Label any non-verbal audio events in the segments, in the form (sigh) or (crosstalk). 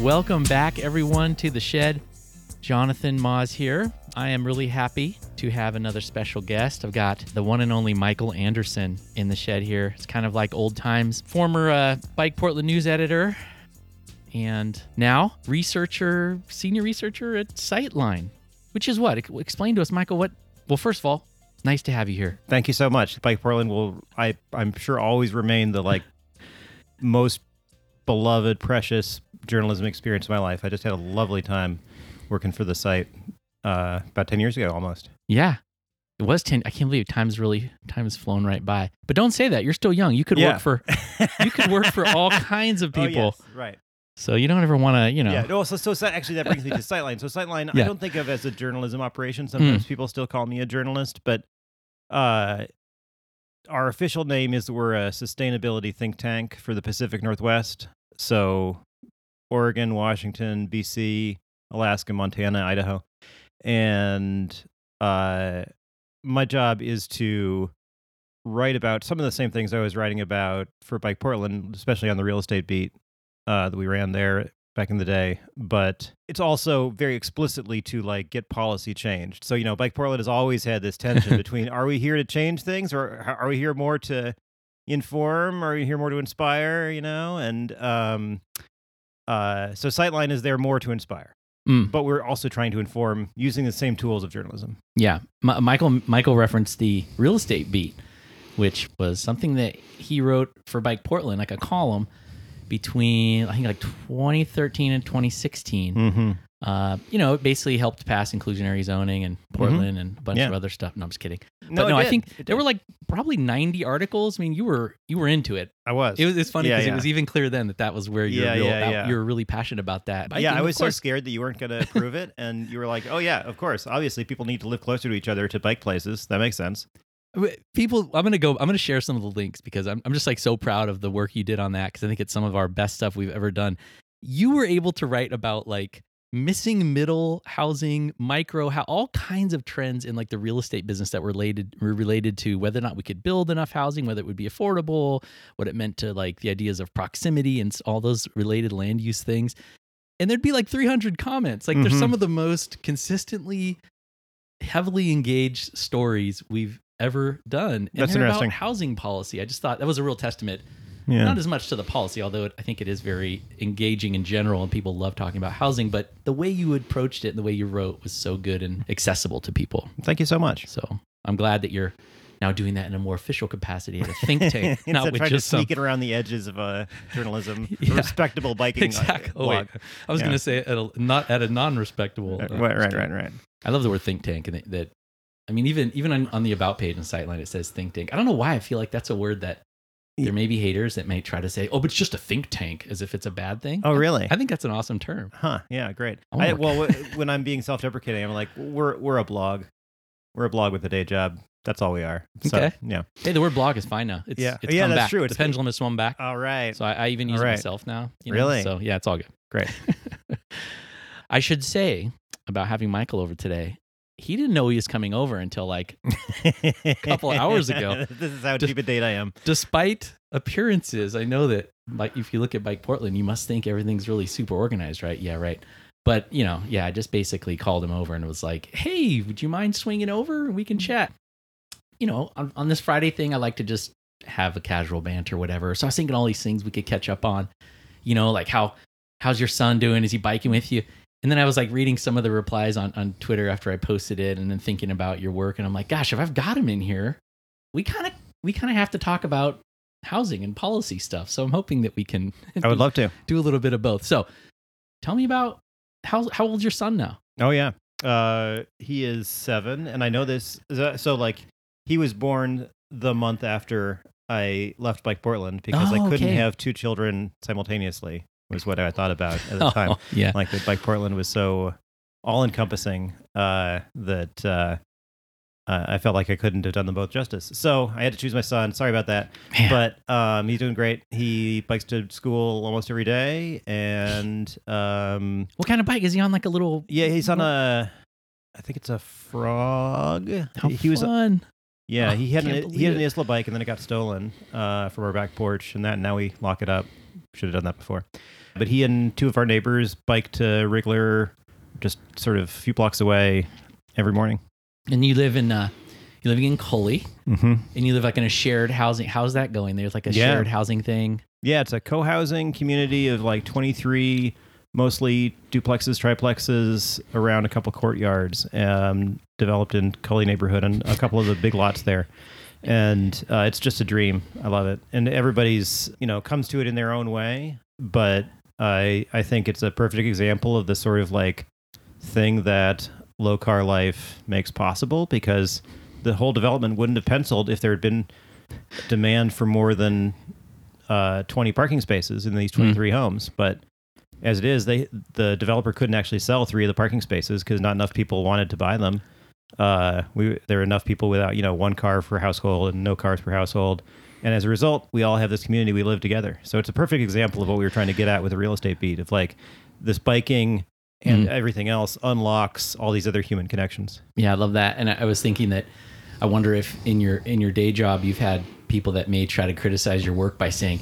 Welcome back, everyone, to the shed. Jonathan Maus here. I am really happy to have another special guest. I've got the one and only Michael Andersen in the shed here. It's kind of like old times. Former uh, Bike Portland news editor, and now researcher, senior researcher at Sightline, which is what? Explain to us, Michael. What? Well, first of all, nice to have you here. Thank you so much. Bike Portland will, I, I'm sure, always remain the like (laughs) most beloved, precious journalism experience of my life. I just had a lovely time working for the site uh, about 10 years ago almost. Yeah. It was 10. I can't believe time's really, time has flown right by. But don't say that. You're still young. You could Yeah. work for, you could work for all (laughs) kinds of Oh, people. yes, right. So you don't ever want to, you know. Yeah. No, so, so, so actually, that brings me to Sightline. So Sightline, Yeah. I don't think of as a journalism operation. Sometimes people still call me a journalist, but uh, our official name is we're a sustainability think tank for the Pacific Northwest. So Oregon, Washington, BC, Alaska, Montana, Idaho, and uh, my job is to write about some of the same things I was writing about for Bike Portland, especially on the real estate beat uh, that we ran there back in the day. But it's also very explicitly to like get policy changed. So you know, Bike Portland has always had this tension (laughs) between: are we here to change things, or are we here more to inform? Are we here more to inspire? You know, and um, uh, so Sightline is there more to inspire, Mm, but we're also trying to inform using the same tools of journalism. yeah. M- Michael, Michael referenced the real estate beat, which was something that he wrote for Bike Portland, like a column between, I think like 2013 and 2016. Mm-hmm. Uh, you know, it basically helped pass inclusionary zoning in Portland and a bunch Yeah. of other stuff. No, I'm just kidding. No, but no, I think there were like probably 90 articles. I mean, you were you were into it. I was. It was it's funny because yeah. it was even clear then that that was where you're Yeah, real, yeah, that- yeah. you were really passionate about that. Biking, yeah, I was so scared that you weren't going to approve it, and you were like, "Oh yeah, of course. Obviously, people need to live closer to each other to bike places. That makes sense." People, I'm gonna go. I'm gonna share some of the links because I'm I'm just like so proud of the work you did on that because I think it's some of our best stuff we've ever done. You were able to write about like missing middle housing, micro, how all kinds of trends in like the real estate business that were related were related to whether or not we could build enough housing, whether it would be affordable, what it meant to like the ideas of proximity and all those related land use things. And there'd be like 300 comments. Like there's Mhm. some of the most consistently heavily engaged stories we've ever done. And That's interesting. About housing policy. I just thought that was a real testament, Yeah. not as much to the policy, although it, I think it is very engaging in general and people love talking about housing, but the way you approached it and the way you wrote was so good and accessible to people. Thank you so much. So I'm glad that you're now doing that in a more official capacity at a think tank, (laughs) not with trying to just some. sneak it around the edges of uh, journalism, a (laughs) Yeah. respectable biking Exactly. Oh, wait. I was Yeah. going to say at a, not at a non-respectable. Uh, uh, right, right, right, right. I love the word think tank, and that, that I mean, even even on, on the about page and Sightline, it says think tank. I don't know why I feel like that's a word that there may be haters that may try to say, "Oh, but it's just a think tank," as if it's a bad thing. Oh, really? I think that's an awesome term. Huh? Yeah, great. Oh, I, well, wh- (laughs) when I'm being self-deprecating, I'm like, we're we're a blog, we're a blog with a day job. That's all we are. So, Okay. Yeah. Hey, the word blog is fine now. It's, Yeah. it's Yeah, come that's back. true. The It's- pendulum has swung back. All right. So I, I even use All it right. myself now. you know? Really? So yeah, it's all good. Great. (laughs) I should say about having Michael over today. He didn't know he was coming over until like, a couple hours ago. (laughs) this is how Just- cheap a date I am. despite appearances, I know that like if you look at Bike Portland, you must think everything's really super organized, right? Yeah, right. But you know, yeah, I just basically called him over and was like, "Hey, would you mind swinging over? We can chat." You know, on, on this Friday thing, I like to just have a casual banter, whatever. So I was thinking all these things we could catch up on. You know, like how how's your son doing? Is he biking with you? And then I was like reading some of the replies on, on Twitter after I posted it and then thinking about your work. And I'm like, gosh, if I've got him in here, we kind of we kind of have to talk about housing and policy stuff. So I'm hoping that we can I would (laughs) love to. do a little bit of both. So tell me about how how old's your son now? Oh yeah. Uh, he is seven, and I know this. So like, he was born the month after I left Bike Portland because I Oh, couldn't okay. have two children simultaneously. Was what I thought about at the (laughs) time. Oh, yeah. Like Bike Portland was so all encompassing uh, that uh, uh, I felt like I couldn't have done them both justice. So I had to choose my son. Sorry about that. Man. But um, he's doing great. He bikes to school almost every day, and um, what kind of bike is he on? Like a little yeah, he's on a. I think it's a frog. how he was fun. yeah. Oh, he had an, he had an Isla bike, and then it got stolen uh, from our back porch, and that now we lock it up. should have done that before. But he and two of our neighbors bike to Rigler, just sort of a few blocks away, every morning. And you live in uh, you're living in Cully, Mm-hmm. and you live like in a shared housing. How's that going? There's like a Yeah. shared housing thing. Yeah, it's a co-housing community of like 23, mostly duplexes, triplexes around a couple courtyards, um, developed in Cully neighborhood and a couple of the big lots there. And uh, it's just a dream. I love it. And everybody's, you know, comes to it in their own way. But I, I think it's a perfect example of the sort of like thing that low car life makes possible because the whole development wouldn't have penciled if there had been demand for more than uh, 20 parking spaces in these 23 homes. But as it is, they the developer couldn't actually sell three of the parking spaces because not enough people wanted to buy them. Uh, we there are enough people without you know one car per household and no cars per household. And as a result, we all have this community. We live together. So it's a perfect example of what we were trying to get at with the real estate beat of like this biking and Mhm. everything else unlocks all these other human connections. Yeah, I love that. And I, I was thinking that I wonder if in your in your day job you've had people that may try to criticize your work by saying,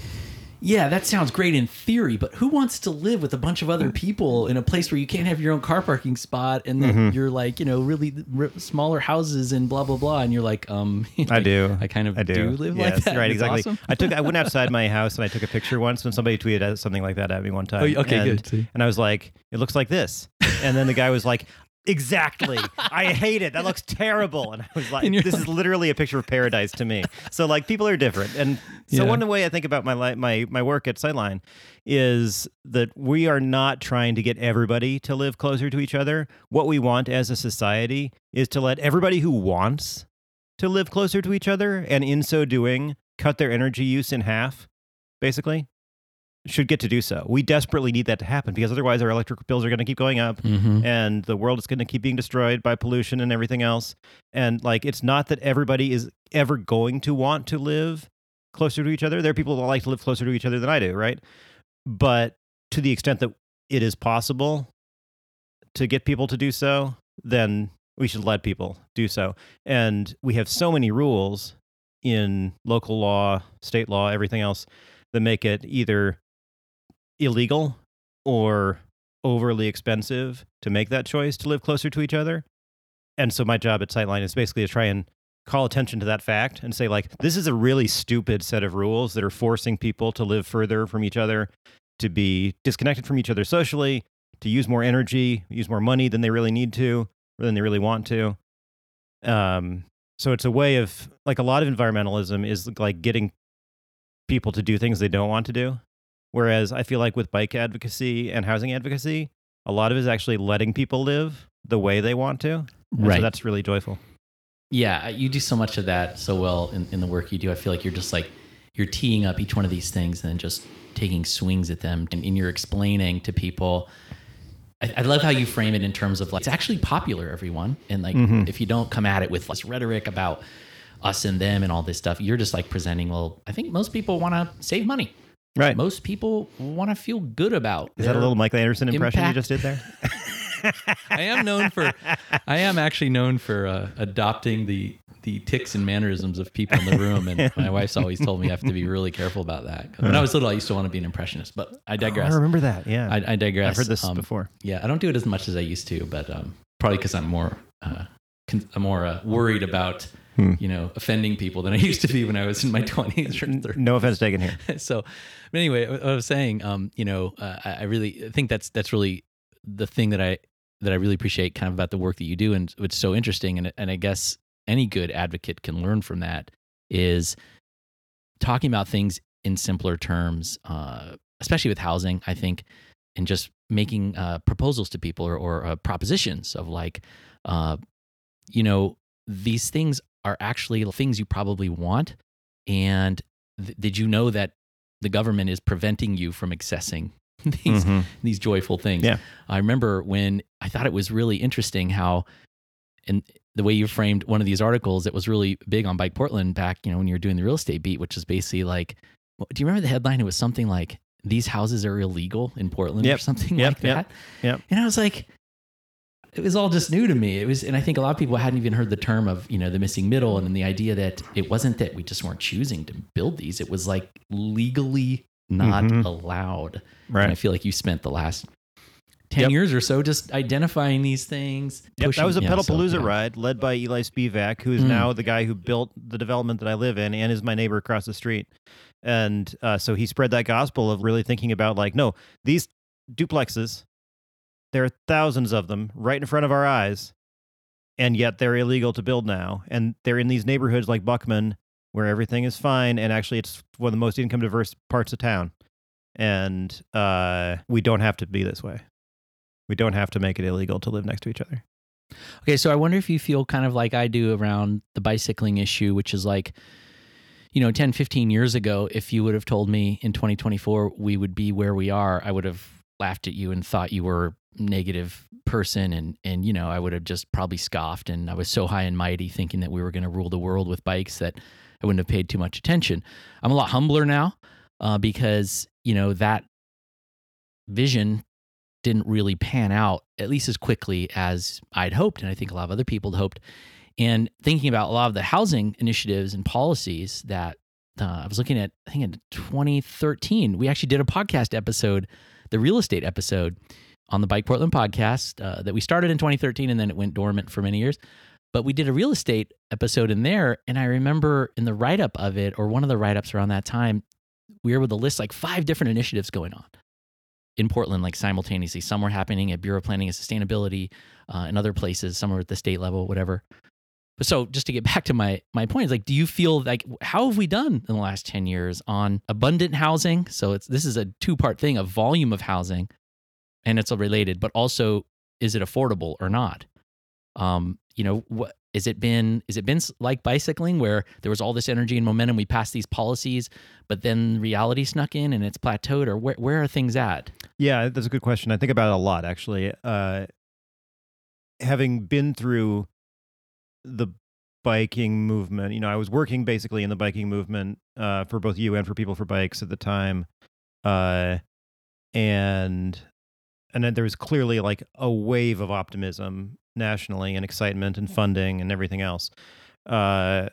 "Yeah, that sounds great in theory, but who wants to live with a bunch of other people in a place where you can't have your own car parking spot and then Mm-hmm. you're like, you know, really r- smaller houses and blah blah blah." And you're like, um, (laughs) I do. I kind of I do. do, live like that. Right, exactly. awesome. I took I went (laughs) outside my house and I took a picture once and somebody tweeted something like that at me one time. Oh, okay, and, good. And I was like, it looks like this. And then the guy was like, Exactly. I (laughs) hate it. That looks terrible. And I was like, this is literally a picture of paradise to me. So like people are different. And so Yeah. one way I think about my li- my my work at Sightline is that we are not trying to get everybody to live closer to each other. What we want as a society is to let everybody who wants to live closer to each other and in so doing cut their energy use in half basically should get to do so. We desperately need that to happen because otherwise our electric bills are going to keep going up Mm-hmm. and the world is going to keep being destroyed by pollution and everything else. And like, it's not that everybody is ever going to want to live closer to each other. There are people that like to live closer to each other than I do, right? But to the extent that it is possible to get people to do so, then we should let people do so. And we have so many rules in local law, state law, everything else that make it either illegal or overly expensive to make that choice to live closer to each other. And so my job at Sightline is basically to try and call attention to that fact and say like this is a really stupid set of rules that are forcing people to live further from each other, to be disconnected from each other socially, to use more energy, use more money than they really need to, or than they really want to. Um so it's a way of like a lot of environmentalism is like getting people to do things they don't want to do. Whereas I feel like with bike advocacy and housing advocacy, a lot of it is actually letting people live the way they want to. And Right. So that's really joyful. Yeah, you do so much of that so well in, in the work you do. I feel like you're just like you're teeing up each one of these things and then just taking swings at them, and, and you're explaining to people. I, I love how you frame it in terms of like it's actually popular, everyone, and like mm-hmm. if you don't come at it with less rhetoric about us and them and all this stuff, you're just like presenting. Well, I think most people want to save money. Right. Most people want to feel good about. is that a little Michael Andersen impression impact. you just did there? (laughs) I am known for, I am actually known for uh, adopting the the tics and mannerisms of people in the room, and (laughs) my wife's always told me I have to be really careful about that. When I was little, I used to want to be an impressionist, but I digress. I remember that. Yeah. I, I digress. I've heard this Um, before. Yeah, I don't do it as much as I used to, but um, probably because I'm more, uh, con- I'm more uh, worried about, Hmm. you know, offending people than I used to be when I was in my 20s or 30s No offense taken here. (laughs) so but anyway i was saying um you know uh, I, really think that's that's really the thing that i that i really appreciate kind of about the work that you do and it's so interesting and, and i guess any good advocate can learn from that is talking about things in simpler terms uh, especially with housing i think and just making uh, proposals to people or, or uh, propositions of like uh, you know these things are actually things you probably want. And did you know that the government is preventing you from accessing (laughs) these Mhm. these joyful things. Yeah. I remember when I thought it was really interesting how and the way you framed one of these articles that was really big on Bike Portland back, you know, when you were doing the real estate beat, which is basically like do you remember the headline? It was something like these houses are illegal in Portland or something (laughs) Yep, like yep, that. yep. And I was like, it was all just new to me. It was, and I think a lot of people hadn't even heard the term of, you know, the missing middle and the idea that it wasn't that we just weren't choosing to build these. It was like legally not Mhm. allowed. And I feel like you spent the last 10 Yep. years or so just identifying these things. Yep, pushing- that was a yeah, so, yeah. ride led by Eli Spivak, who is Mm. now the guy who built the development that I live in and is my neighbor across the street. And uh, so he spread that gospel of really thinking about like, no, these duplexes, there are thousands of them right in front of our eyes, and yet they're illegal to build now. And they're in these neighborhoods like Buckman where everything is fine, and actually it's one of the most income diverse parts of town. And uh, we don't have to be this way. We don't have to make it illegal to live next to each other. Okay, so I wonder if you feel kind of like I do around the bicycling issue, which is like, you know, 10, 15 years ago, if you would have told me in 2024 we would be where we are, I would have laughed at you and thought you were negative person and and you know, I would have just probably scoffed and I was so high and mighty thinking that we were going to rule the world with bikes that I wouldn't have paid too much attention. I'm a lot humbler now uh, because, you know, that vision didn't really pan out at least as quickly as I'd hoped, and I think a lot of other people had hoped. And thinking about a lot of the housing initiatives and policies that uh, I was looking at, I think in 2013, we actually did a podcast episode, the real estate episode on the Bike Portland podcast uh, that we started in 2013 and then it went dormant for many years. But we did a real estate episode in there. And I remember in the write up of it, or one of the write ups around that time, we were able to list like five different initiatives going on in Portland, like simultaneously. Some were happening at Bureau Planning and Sustainability, uh, in other places. Some were at the state level, whatever. But so, just to get (laughs) back to my my point, is like, do you feel like how have we done in the last ten years on abundant housing? So it's this is a two part thing: a volume of housing, and it's related, but also is it affordable or not? Um, you know, what is it been? Is it been like bicycling where there was all this energy and momentum? We passed these policies, but then reality snuck in and it's plateaued, or where where are things at? Yeah, that's a good question. I think about it a lot, actually. Uh, having been through the biking movement, you know, I was working basically in the biking movement uh, for both you and for People for Bikes at the time, uh, and and then there was clearly like a wave of optimism nationally and excitement and funding and everything else, uh,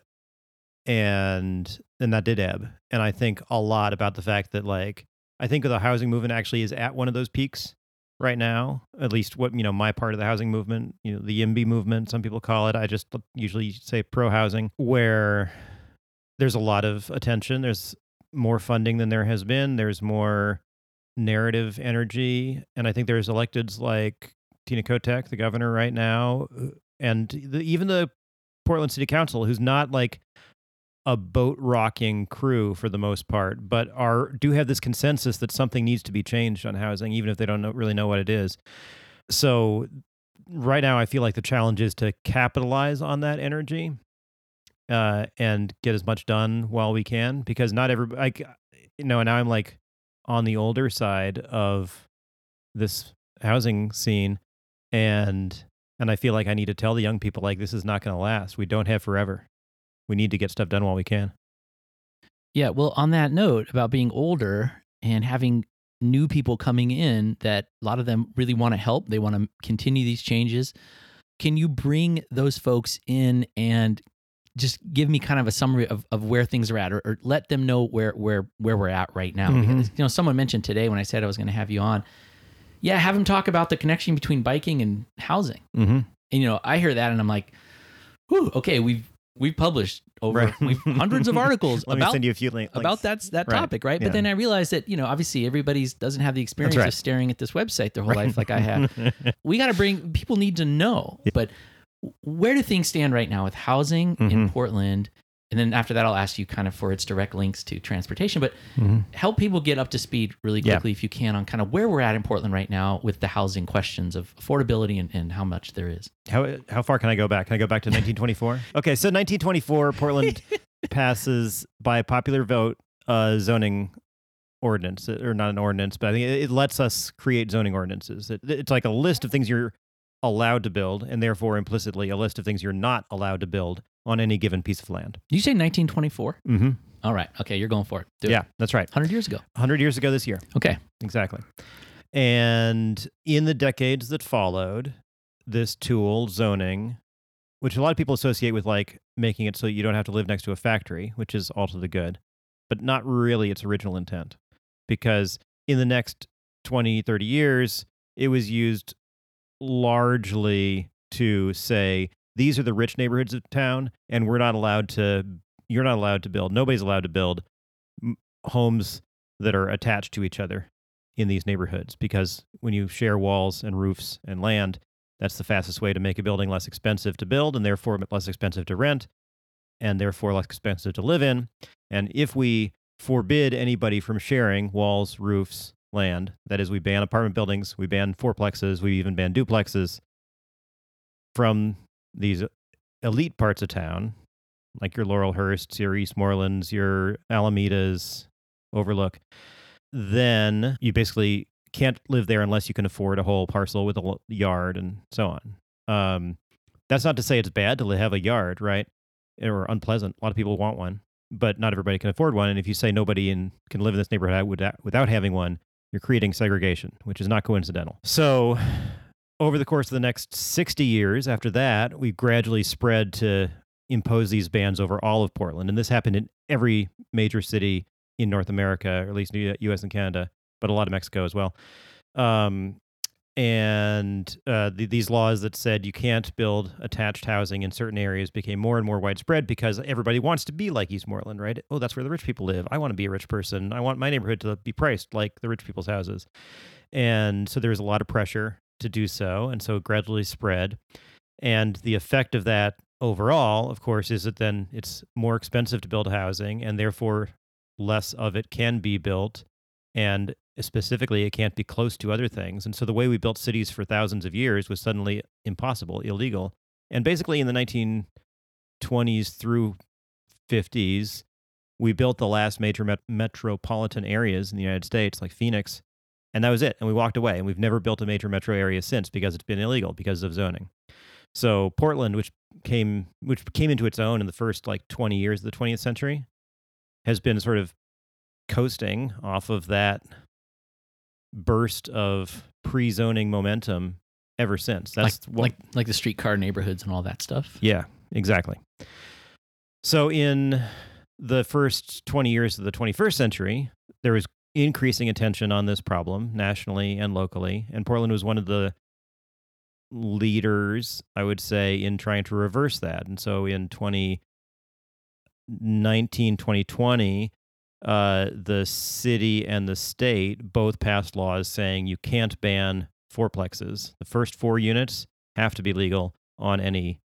and and that did ebb. And I think a lot about the fact that like I think the housing movement actually is at one of those peaks right now. At least what you know, my part of the housing movement, you know, the YIMBY movement, some people call it. I just usually say pro housing, where there's a lot of attention. There's more funding than there has been. There's more narrative energy, and I think there's electeds like Tina Kotek, the governor, right now, uh, and the, even the Portland City Council, who's not like a boat rocking crew for the most part, but are do have this consensus that something needs to be changed on housing, even if they don't know, really know what it is. So right now, I feel like the challenge is to capitalize on that energy uh, and get as much done while we can, because not every like, you know, and now I'm like on the older side of this housing scene, and and I feel like I need to tell the young people like this is not going to last. We don't have forever we need to get stuff done while we can. Yeah, well, on that note about being older and having new people coming in that a lot of them really want to help, they want to continue these changes. Can you bring those folks in and just give me kind of a summary of, of where things are at or, or let them know where where where we're at right now? Mhm. Because, you know, someone mentioned today when I said I was going to have you on, yeah, have them talk about the connection between biking and housing. Mm-hmm. And you know, I hear that and I'm like, whew, okay, we've we've published over Right. we've (laughs) hundreds of articles about send you a few links. about that that Right. topic, right? Yeah. But then I realized that you know, obviously, everybody's doesn't have the experience right. of staring at this website their whole life like I have. (laughs) We got to bring people need to know. But where do things stand right now with housing in Mhm. Portland? And then after that, I'll ask you kind of for its direct links to transportation. But Mhm. help people get up to speed really Yeah. quickly if you can on kind of where we're at in Portland right now with the housing questions of affordability and, and how much there is. How how far can I go back? Can I go back to 1924? (laughs) okay, so 1924, Portland (laughs) passes by popular vote a zoning ordinance, or not an ordinance, but I think it, it lets us create zoning ordinances. It, it's like a list of things you're allowed to build, and therefore implicitly a list of things you're not allowed to build on any given piece of land. Did you say 1924? Mm-hmm. All right. Okay, you're going for it. Do it. Yeah, that's right. 100 years ago. 100 years ago this year. Okay. Exactly. And in the decades that followed, this tool, zoning, which a lot of people associate with like making it so you don't have to live next to a factory, which is all to the good, but not really its original intent. because in the next 20, 30 years, it was used largely to say these are the rich neighborhoods of town and we're not allowed to you're not allowed to build nobody's allowed to build homes that are attached to each other in these neighborhoods. Because when you share walls and roofs and land that's the fastest way to make a building less expensive to build and therefore less expensive to rent and therefore less expensive to live in. And if we forbid anybody from sharing walls roofs land that is we ban apartment buildings we ban fourplexes we even ban duplexes from these elite parts of town, like your Laurelhursts, your Eastmorelands, your Alamedas, Overlook, then you basically can't live there unless you can afford a whole parcel with a yard and so on. Um, that's not to say it's bad to have a yard, right? Or unpleasant. A lot of people want one, but not everybody can afford one. And if you say nobody in, can live in this neighborhood without, without having one, you're creating segregation, which is not coincidental. So over the course of the next 60 years after that, we gradually spread to impose these bans over all of Portland. And this happened in every major city in North America, or at least the US and Canada, but a lot of Mexico as well. Um, and uh, the, these laws that said you can't build attached housing in certain areas became more and more widespread because everybody wants to be like Eastmoreland, right? Oh, that's where the rich people live. I want to be a rich person. I want my neighborhood to be priced like the rich people's houses. And so there was a lot of pressure to do so. And so it gradually spread. And the effect of that overall, of course, is that then it's more expensive to build housing and therefore less of it can be built. And specifically, it can't be close to other things. And so the way we built cities for thousands of years was suddenly impossible, illegal. And basically, in the 1920s through 50s, we built the last major met- metropolitan areas in the United States, like Phoenix, and that was it. And we walked away. And we've never built a major metro area since because it's been illegal because of zoning. So Portland, which came which came into its own in the first like 20 years of the 20th century, has been sort of coasting off of that burst of pre-zoning momentum ever since. That's like, what, like like the streetcar neighborhoods and all that stuff. Yeah, exactly. So in the first 20 years of the 21st century, there was increasing attention on this problem nationally and locally. And Portland was one of the leaders, I would say, in trying to reverse that. And so in 2019, 2020, uh, the city and the state both passed laws saying you can't ban fourplexes. The first four units have to be legal on any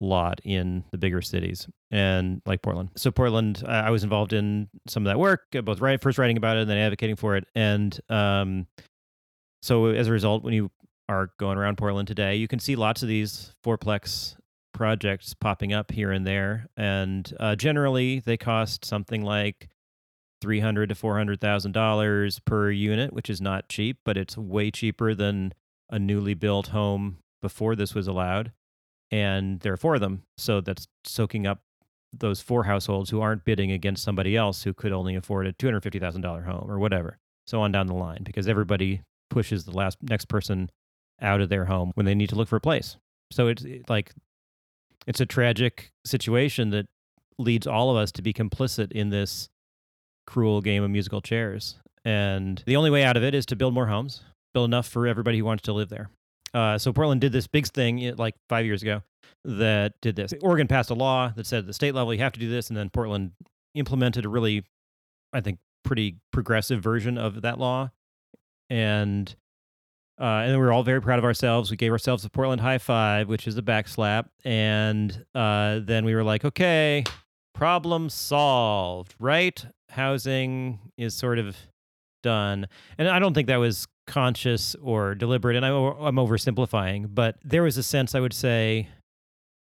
lot in the bigger cities and like Portland. So Portland, I was involved in some of that work, uh, both right, first writing about it and then advocating for it. And um, so as a result, when you are going around Portland today, you can see lots of these fourplex projects popping up here and there, and uh, generally they cost something like three hundred to four hundred thousand dollars per unit, which is not cheap, but it's way cheaper than a newly built home before this was allowed and there are four of them. So that's soaking up those four households who aren't bidding against somebody else who could only afford a $250,000 home or whatever. So on down the line, because everybody pushes the last next person out of their home when they need to look for a place. So it's like it's a tragic situation that leads all of us to be complicit in this cruel game of musical chairs. And the only way out of it is to build more homes, build enough for everybody who wants to live there. Uh, so Portland did this big thing like five years ago that did this. Oregon passed a law that said at the state level you have to do this, and then Portland implemented a really, I think, pretty progressive version of that law, and uh, and then we were all very proud of ourselves. We gave ourselves a Portland high five, which is a backslap, and uh, then we were like, okay, problem solved, right? Housing is sort of done, and I don't think that was conscious or deliberate, and I, I'm oversimplifying, but there was a sense I would say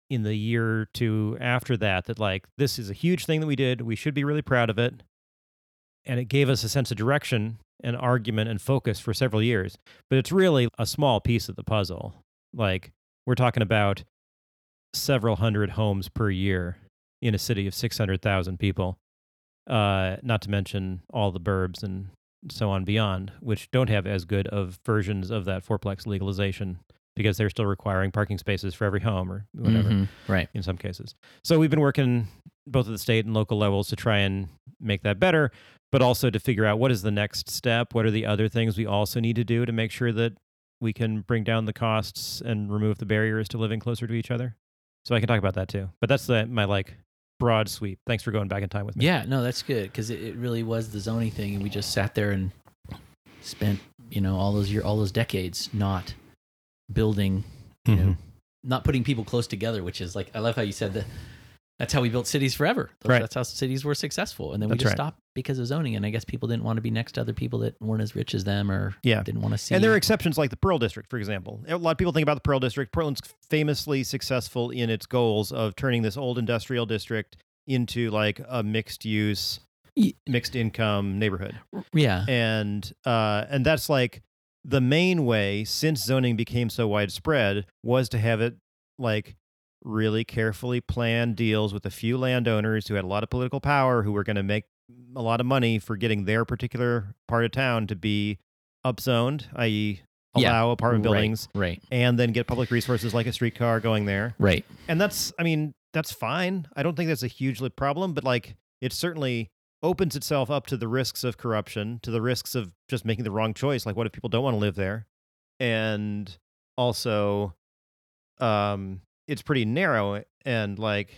in the year or two after that that like this is a huge thing that we did. We should be really proud of it, and it gave us a sense of direction and argument and focus for several years. But it's really a small piece of the puzzle. Like we're talking about several hundred homes per year in a city of 600,000 people. Uh, not to mention all the burbs and so on beyond, which don't have as good of versions of that fourplex legalization because they're still requiring parking spaces for every home or whatever. Mm-hmm. Right. In some cases. So we've been working both at the state and local levels to try and make that better, but also to figure out what is the next step. What are the other things we also need to do to make sure that we can bring down the costs and remove the barriers to living closer to each other. So I can talk about that too. But that's the, my like broad sweep. Thanks for going back in time with me. Yeah, no, that's good because it, it really was the zoning thing, and we just sat there and spent you know all those year all those decades not building, you know, Mhm. not putting people close together. Which is like I love how you said that. That's how we built cities forever. Those- Right. That's how cities were successful, and then we just right. stopped because of zoning. And I guess people didn't want to be next to other people that weren't as rich as them, or Yeah. didn't want to see. And there are exceptions like the Pearl District, for example. A lot of people think about the Pearl District. Portland's famously successful in its goals of turning this old industrial district into like a mixed use, mixed income neighborhood. yeah, and uh, and that's like the main way since zoning became so widespread was to have it like really carefully planned deals with a few landowners who had a lot of political power who were going to make a lot of money for getting their particular part of town to be upzoned, i.e., Yeah. allow apartment buildings right, and then get public resources like a streetcar going there right. and that's i mean that's fine i don't think that's a hugely problem but like it certainly opens itself up to the risks of corruption to the risks of just making the wrong choice like what if people don't want to live there and also um it's pretty narrow eh, and like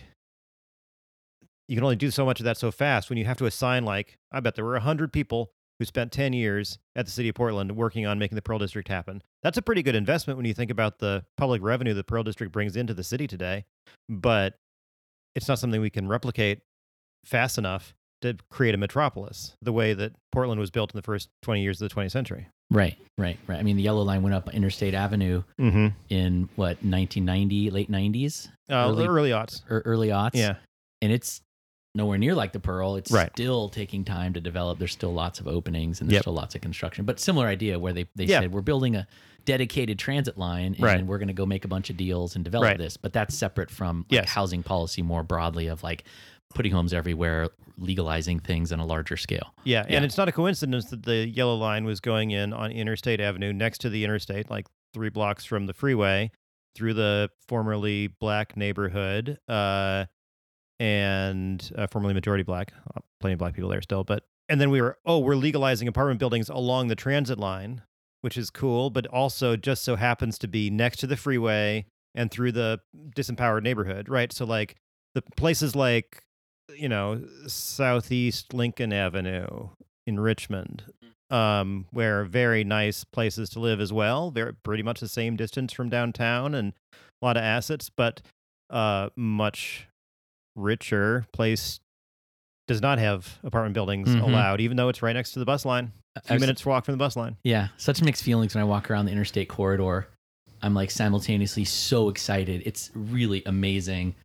you can only do so much of that so fast when you have to assign like i bet there were 100 people who spent 10 years at the city of portland working on making the pearl district happen. That's a pretty good investment when you think about the public revenue the pearl district brings into the city today but it's not something we can replicate fast enough to create a metropolis the way that portland was built in the first 20 years of the 20th century Right, right, right. I mean, the yellow line went up Interstate Avenue mm-hmm. in what 1990, late 90s, uh, Early- early, aughts or early aughts. yeah and it's nowhere near like the Pearl. It's Right. still taking time to develop. There's still lots of openings and there's Yep. still lots of construction. But similar idea where they they Yeah. said we're building a dedicated transit line and Right. we're going to go make a bunch of deals and develop Right. this. But that's separate from like, Yes. housing policy more broadly of like putting homes everywhere, legalizing things on a larger scale. Yeah, Yeah. and it's not a coincidence that the yellow line was going in on Interstate Avenue next to the interstate, like three blocks from the freeway, through the formerly black neighborhood, uh, and uh, formerly majority black. Uh, Plenty of black people there still, but and then we were oh we're legalizing apartment buildings along the transit line, which is cool, but also just so happens to be next to the freeway and through the disempowered neighborhood, right? So like the places like you know southeast lincoln avenue in richmond um, where very nice places to live as well they're pretty much the same distance from downtown and a lot of assets but uh, much richer place does not have apartment buildings Mhm. allowed even though it's right next to the bus line a few I've- minutes walk from the bus line Yeah, such mixed feelings when I walk around the interstate corridor. I'm like simultaneously so excited. It's really amazing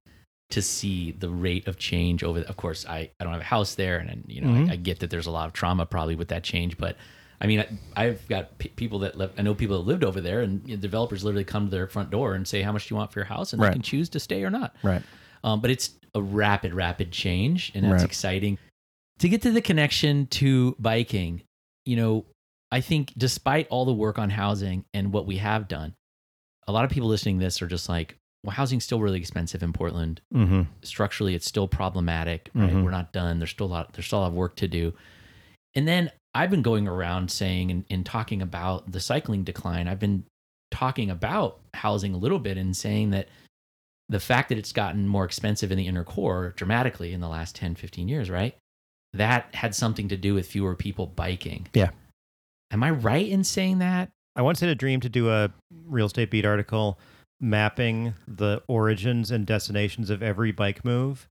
to see the rate of change over. The, of course, I, I don't have a house there, and, and you know Mhm. I, I get that there's a lot of trauma probably with that change. But I mean, I, I've got p- people that live. I know people that lived over there, and you know, developers literally come to their front door and say how much do you want for your house, and Right. they can choose to stay or not. right Um, but it's a rapid, rapid change, and that's Right. exciting. To get to the connection to biking, you know, I think despite all the work on housing and what we have done, a lot of people listening to this are just like, well, housing's still really expensive in Portland. mm-hmm. Structurally, it's still problematic, right? Mhm. We're not done. There's still a lot, there's still a lot of work to do. And then I've been going around saying and, and talking about the cycling decline. I've been talking about housing a little bit and saying that the fact that it's gotten more expensive in the inner core dramatically in the last 10, 15 years, right? That had something to do with fewer people biking. Yeah. Am I right in saying that? I once had a dream to do a real estate beat article mapping the origins and destinations of every bike move.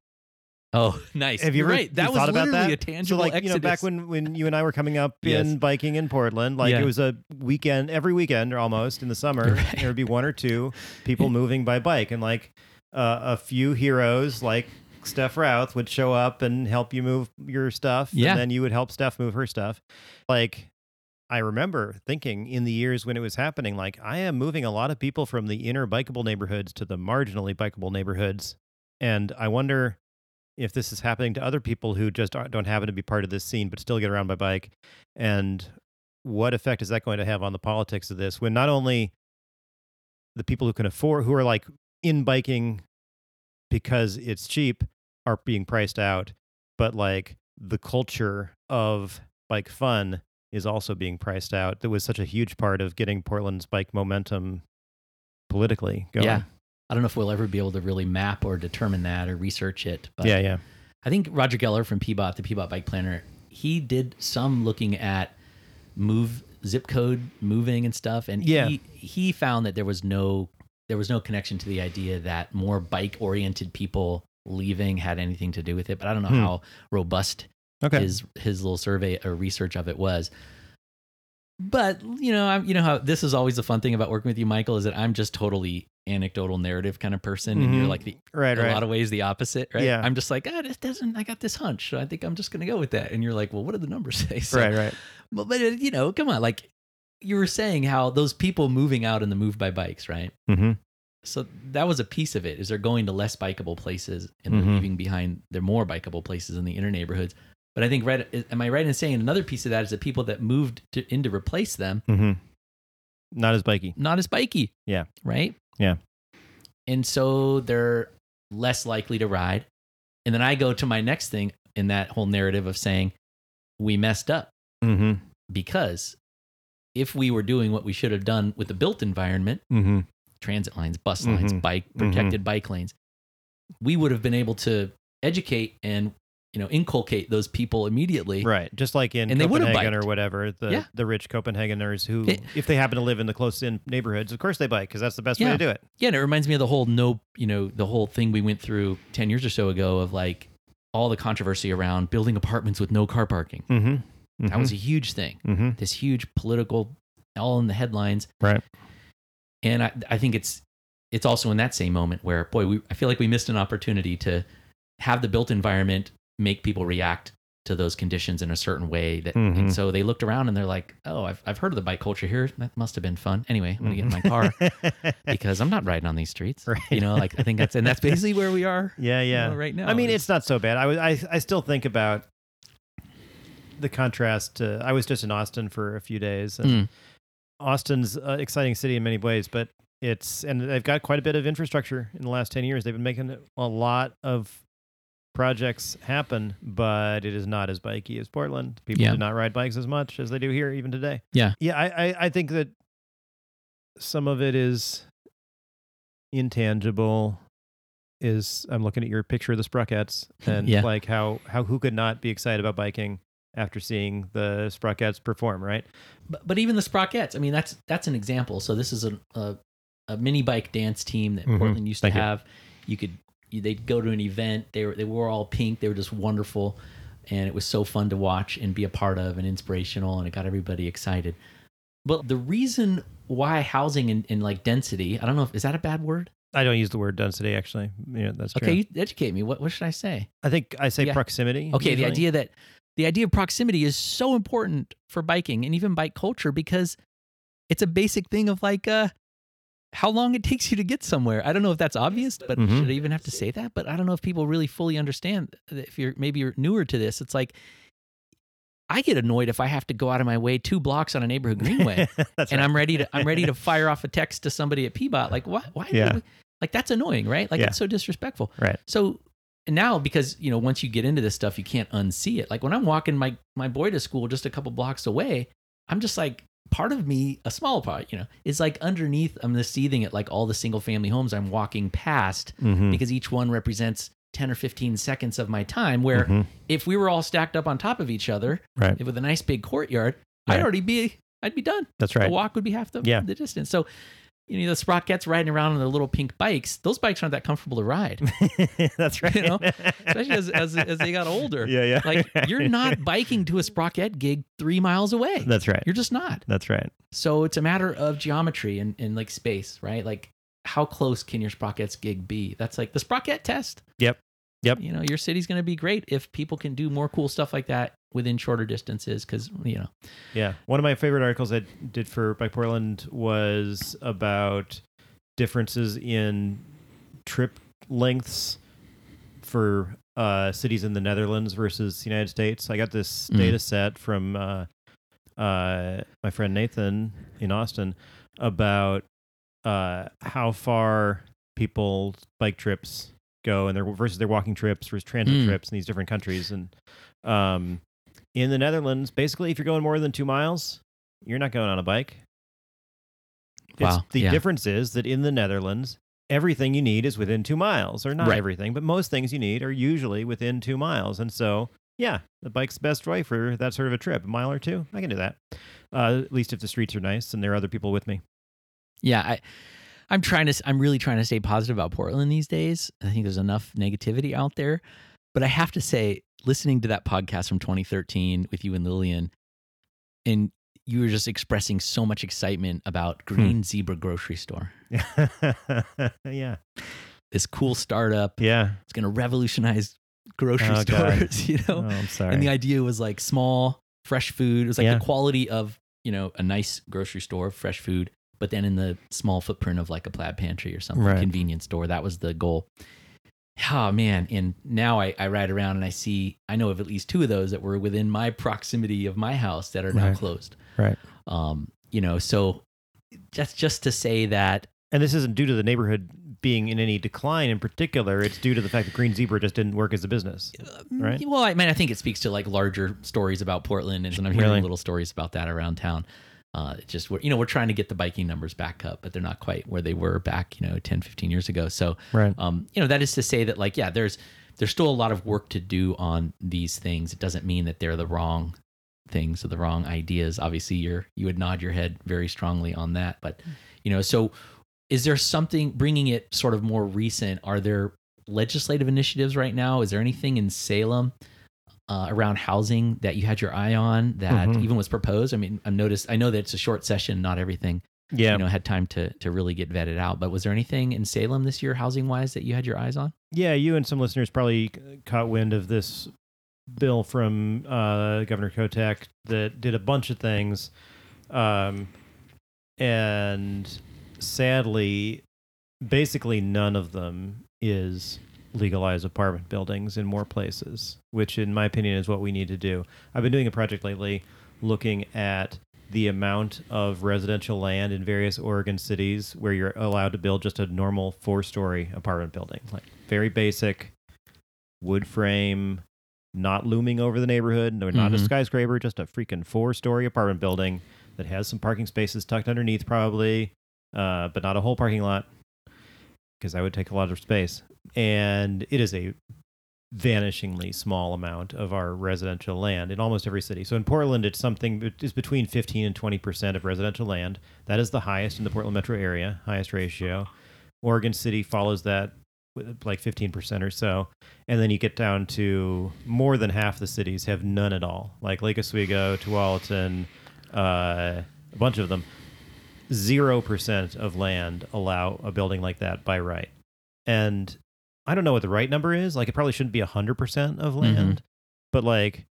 Oh, (laughs) nice. Have you ever right? That you was about literally that? a tangible so like you know back when when you and I were coming up (laughs) Yes. in biking in Portland, like Yeah. it was a weekend every weekend or almost in the summer (laughs) Right. there would be one or two people moving by bike and like uh, a few heroes like Steph Routh would show up and help you move your stuff Yeah. and then you would help Steph move her stuff. Like I remember thinking in the years when it was happening, like I am moving a lot of people from the inner bikeable neighborhoods to the marginally bikeable neighborhoods. And I wonder if this is happening to other people who just don't happen to be part of this scene but still get around by bike. And what effect is that going to have on the politics of this when not only the people who can afford, who are like in biking because it's cheap, are being priced out, but like the culture of bike fun is also being priced out. That was such a huge part of getting Portland's bike momentum politically going. Yeah. I don't know if we'll ever be able to really map or determine that or research it. But yeah, yeah. I think Roger Geller from PBOT, the PBOT Bike Planner, he did some looking at move zip code moving and stuff, and Yeah. he he found that there was no there was no connection to the idea that more bike oriented people leaving had anything to do with it. But I don't know Hmm. how robust Okay. his his little survey or research of it was. But you know, I'm you know how this is always the fun thing about working with you, Michael, is that I'm just totally anecdotal narrative kind of person, and you're Mhm. like the right, in right. a lot of ways the opposite, right? Yeah. I'm just like, ah, this doesn't. I got this hunch, so I think I'm just gonna go with that. And you're like, well, what did the numbers (laughs) say? So, right, right. But, but uh, you know, come on, like you were saying, how those people moving out in the move by bikes, right? Mm-hmm. So that was a piece of it. Is they're going to less bikeable places and they're Mhm. leaving behind their more bikeable places in the inner neighborhoods. But I think right, am I right in saying another piece of that is the people that moved to, in to replace them Mm-hmm. Not as bikey. not as bikey. Yeah. Right. Yeah. And so they're less likely to ride. And then I go to my next thing in that whole narrative of saying we messed up Mm-hmm. because if we were doing what we should have done with the built environment, Mm-hmm. transit lines, bus lines, Mhm. bike Mhm. protected bike lanes, we would have been able to educate and you know inculcate those people immediately. Right. Just like in And Copenhagen or whatever, the Yeah. the rich Copenhageners who, They- if they happen to live in the close in neighborhoods, of course they bike because that's the best way to do it. Yeah, and it reminds me of the whole no, you know, the whole thing we went through 10 years or so ago of like all the controversy around building apartments with no car parking. Mm-hmm. That was a huge thing. mm-hmm. This huge political all in the headlines. right. And I, I think it's it's also in that same moment where boy, we I feel like we missed an opportunity to have the built environment make people react to those conditions in a certain way that Mhm. and so they looked around and they're like, "Oh, I've I've heard of the bike culture here. That must have been fun." Anyway, I'm going to get in my car (laughs) because I'm not riding on these streets. Right. You know, like I think that's and that's basically (laughs) where we are yeah, yeah. know, right now. I mean, is- it's not so bad. I was, I, I still think about the contrast. To, I was just in Austin for a few days. And Mm. Austin's an exciting city in many ways, but it's and they've got quite a bit of infrastructure in the last ten years. They've been making a lot of projects happen, but it is not as bikey as Portland. People Yeah. do not ride bikes as much as they do here, even today. Yeah. yeah. I, I, I think that some of it is intangible. Is I'm looking at your picture of the Sprockets (laughs) and Yeah. like how how who could not be excited about biking after seeing the Sprockets perform, right? but, but even the Sprockets, I mean, that's that's an example. So this is a a, a mini bike dance team that Mhm. Portland used to you. have. You could you, they'd go to an event. They were they were all pink. They were just wonderful, and it was so fun to watch and be a part of and inspirational, and it got everybody excited. But the reason why housing and, and like density, I don't know if is that a bad word. I don't use the word density actually. Yeah, that's true. Okay, you educate me. What what should I say? I think I say Yeah. proximity. Okay, the idea that the idea of proximity is so important for biking and even bike culture because it's a basic thing of like uh how long it takes you to get somewhere. I don't know if that's obvious, but Mhm. should I even have to say that? But I don't know if people really fully understand that if you're maybe you're newer to this. It's like I get annoyed if I have to go out of my way two blocks on a neighborhood (laughs) greenway and right. I'm ready to I'm ready to fire off a (laughs) text to somebody at PBOT like why why Yeah. we- like that's annoying, right? Like Yeah. it's so disrespectful. Right. So now because you know once you get into this stuff you can't unsee it. Like when I'm walking my my boy to school just a couple blocks away, I'm just like part of me, a small part, you know, is like underneath I'm just seething at like all the single family homes I'm walking past Mhm. because each one represents 10 or 15 seconds of my time where Mhm. if we were all stacked up on top of each other Right. with a nice big courtyard, Right. I'd already be I'd be done. That's right. The right. walk would be half the, Yeah. the distance. So, you know, the Sprockets riding around on their little pink bikes, those bikes aren't that comfortable to ride, (laughs) that's right. You know, especially as, as, as they got older. yeah, yeah. Like, (laughs) you're not biking to a Sprocket gig three miles away. That's right. You're just not. That's right. So, it's a matter of geometry and, and like space, right? Like, how close can your Sprockets gig be? That's like the Sprocket test. Yep. Yep. You know, your city's going to be great if people can do more cool stuff like that within shorter distances because, you know, Yeah. One of my favorite articles I did for Bike Portland was about differences in trip lengths for uh, cities in the Netherlands versus the United States. I got this Mm. data set from uh, uh, my friend Nathan in Austin about uh, how far people's bike trips go and their versus their walking trips versus transit Mm. trips in these different countries. And um, in the Netherlands, basically, if you're going more than two miles, you're not going on a bike. It's, Wow, the yeah. difference is that in the Netherlands, everything you need is within two miles, or not Right. everything, but most things you need are usually within two miles. And so, yeah, the bike's the best way for that sort of a trip. A mile or two, I can do that. Uh, at least if the streets are nice and there are other people with me. Yeah, I, I'm trying to. I'm really trying to stay positive about Portland these days. I think there's enough negativity out there, but I have to say, listening to that podcast from 2013 with you and Lillian, and you were just expressing so much excitement about Hmm. Green Zebra Grocery Store, (laughs) yeah. this cool startup. Yeah. It's going to revolutionize grocery Oh, God. stores. (laughs) You know, Oh, I'm sorry. and the idea was like small, fresh food. It was like Yeah. the quality of you know a nice grocery store, fresh food, but then in the small footprint of like a plaid pantry or something, Right. convenience store. That was the goal. Oh man! And now I, I ride around and I see I know of at least two of those that were within my proximity of my house that are now Right. closed. right. Um, you know, so that's just to say that And this isn't due to the neighborhood being in any decline in particular. It's due to the fact that Green Zebra just didn't work as a business. Right. Mm, Well, I mean, I think it speaks to like larger stories about Portland, and I'm hearing Really? little stories about that around town. Uh, it's just we're, you know we're trying to get the biking numbers back up, but they're not quite where they were back you know 10, 15 years ago. So Right. um, you know that is to say that like yeah, there's there's still a lot of work to do on these things. It doesn't mean that they're the wrong things or the wrong ideas. Obviously, you're you would nod your head very strongly on that, but you know so is there something bringing it sort of more recent? Are there legislative initiatives right now? Is there anything in Salem uh, around housing that you had your eye on that Mhm. even was proposed? I mean, I've noticed. I know that it's a short session. Not everything Yeah. you know had time to to really get vetted out. But was there anything in Salem this year, housing wise, that you had your eyes on? Yeah, you and some listeners probably caught wind of this bill from uh, Governor Kotek that did a bunch of things, um, and sadly, basically none of them is legalize apartment buildings in more places, which, in my opinion, is what we need to do. I've been doing a project lately looking at the amount of residential land in various Oregon cities where you're allowed to build just a normal four story apartment building, like very basic wood frame, not looming over the neighborhood, no, not a Mhm. skyscraper, just a freaking four story apartment building that has some parking spaces tucked underneath, probably, uh, but not a whole parking lot because I would take a lot of space. And it is a vanishingly small amount of our residential land in almost every city. So in Portland, it's something is between 15 and 20 percent of residential land. That is the highest in the Portland metro area, highest ratio. Oregon City follows that with like 15 percent or so, and then you get down to more than half the cities have none at all, like Lake Oswego, Tualatin, uh, a bunch of them. Zero percent of land allow a building like that by right, and I don't know what the right number is. Like it probably shouldn't be hundred percent of land, but like,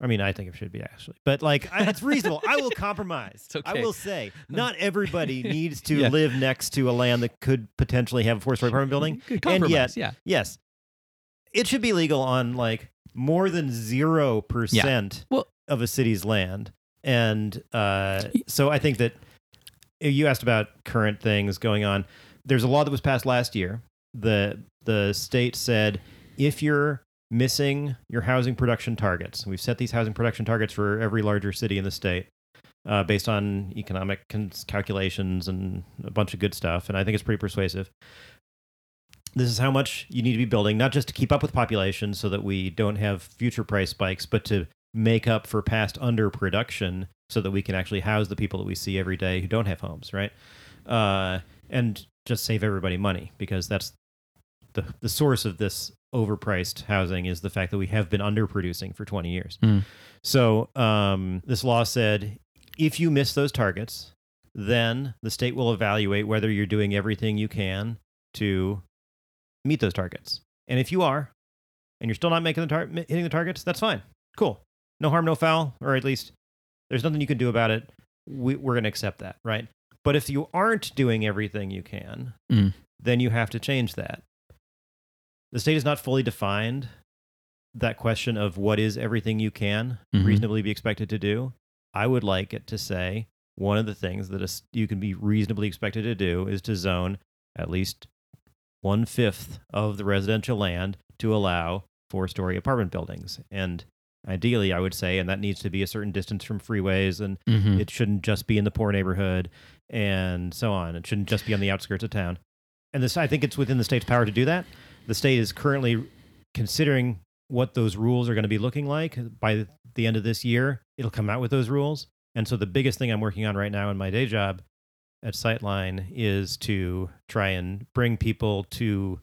I mean, I think it should be actually. But like, I, it's reasonable. I will (laughs) compromise. Okay. I will say, not everybody (laughs) needs to Yeah. live next to a land that could potentially have a four-story apartment building. Good And compromise. yet- yeah. Yes, it should be legal on like more than zero percent Well- of a city's land, and uh, so I think that you asked about current things going on. There's a law that was passed last year. the The state said if you're missing your housing production targets, we've set these housing production targets for every larger city in the state. Uh, based on economic calculations and a bunch of good stuff, and I think it's pretty persuasive this is how much you need to be building, not just to keep up with population so that we don't have future price spikes, but to make up for past underproduction so that we can actually house the people that we see every day who don't have homes, right? Uh, and just save everybody money because that's the, the source of this overpriced housing is the fact that we have been underproducing for 20 years. Mm. So um, this law said if you miss those targets, then the state will evaluate whether you're doing everything you can to meet those targets. And if you are, and you're still not making the tar- hitting the targets, that's fine. Cool. No harm, no foul, or at least there's nothing you can do about it. We, we're going to accept that, right? But if you aren't doing everything you can, Mm. then you have to change that. The state has not fully defined that question of what is everything you can Mhm. reasonably be expected to do. I would like it to say one of the things that is, you can be reasonably expected to do is to zone at least one fifth of the residential land to allow four story apartment buildings. And ideally, I would say, and that needs to be a certain distance from freeways, and Mhm. it shouldn't just be in the poor neighborhood, and so on. It shouldn't just be on the outskirts of town. And this, I think it's within the state's power to do that. The state is currently considering what those rules are going to be looking like by the end of this year. It'll come out with those rules. And so the biggest thing I'm working on right now in my day job at Sightline is to try and bring people to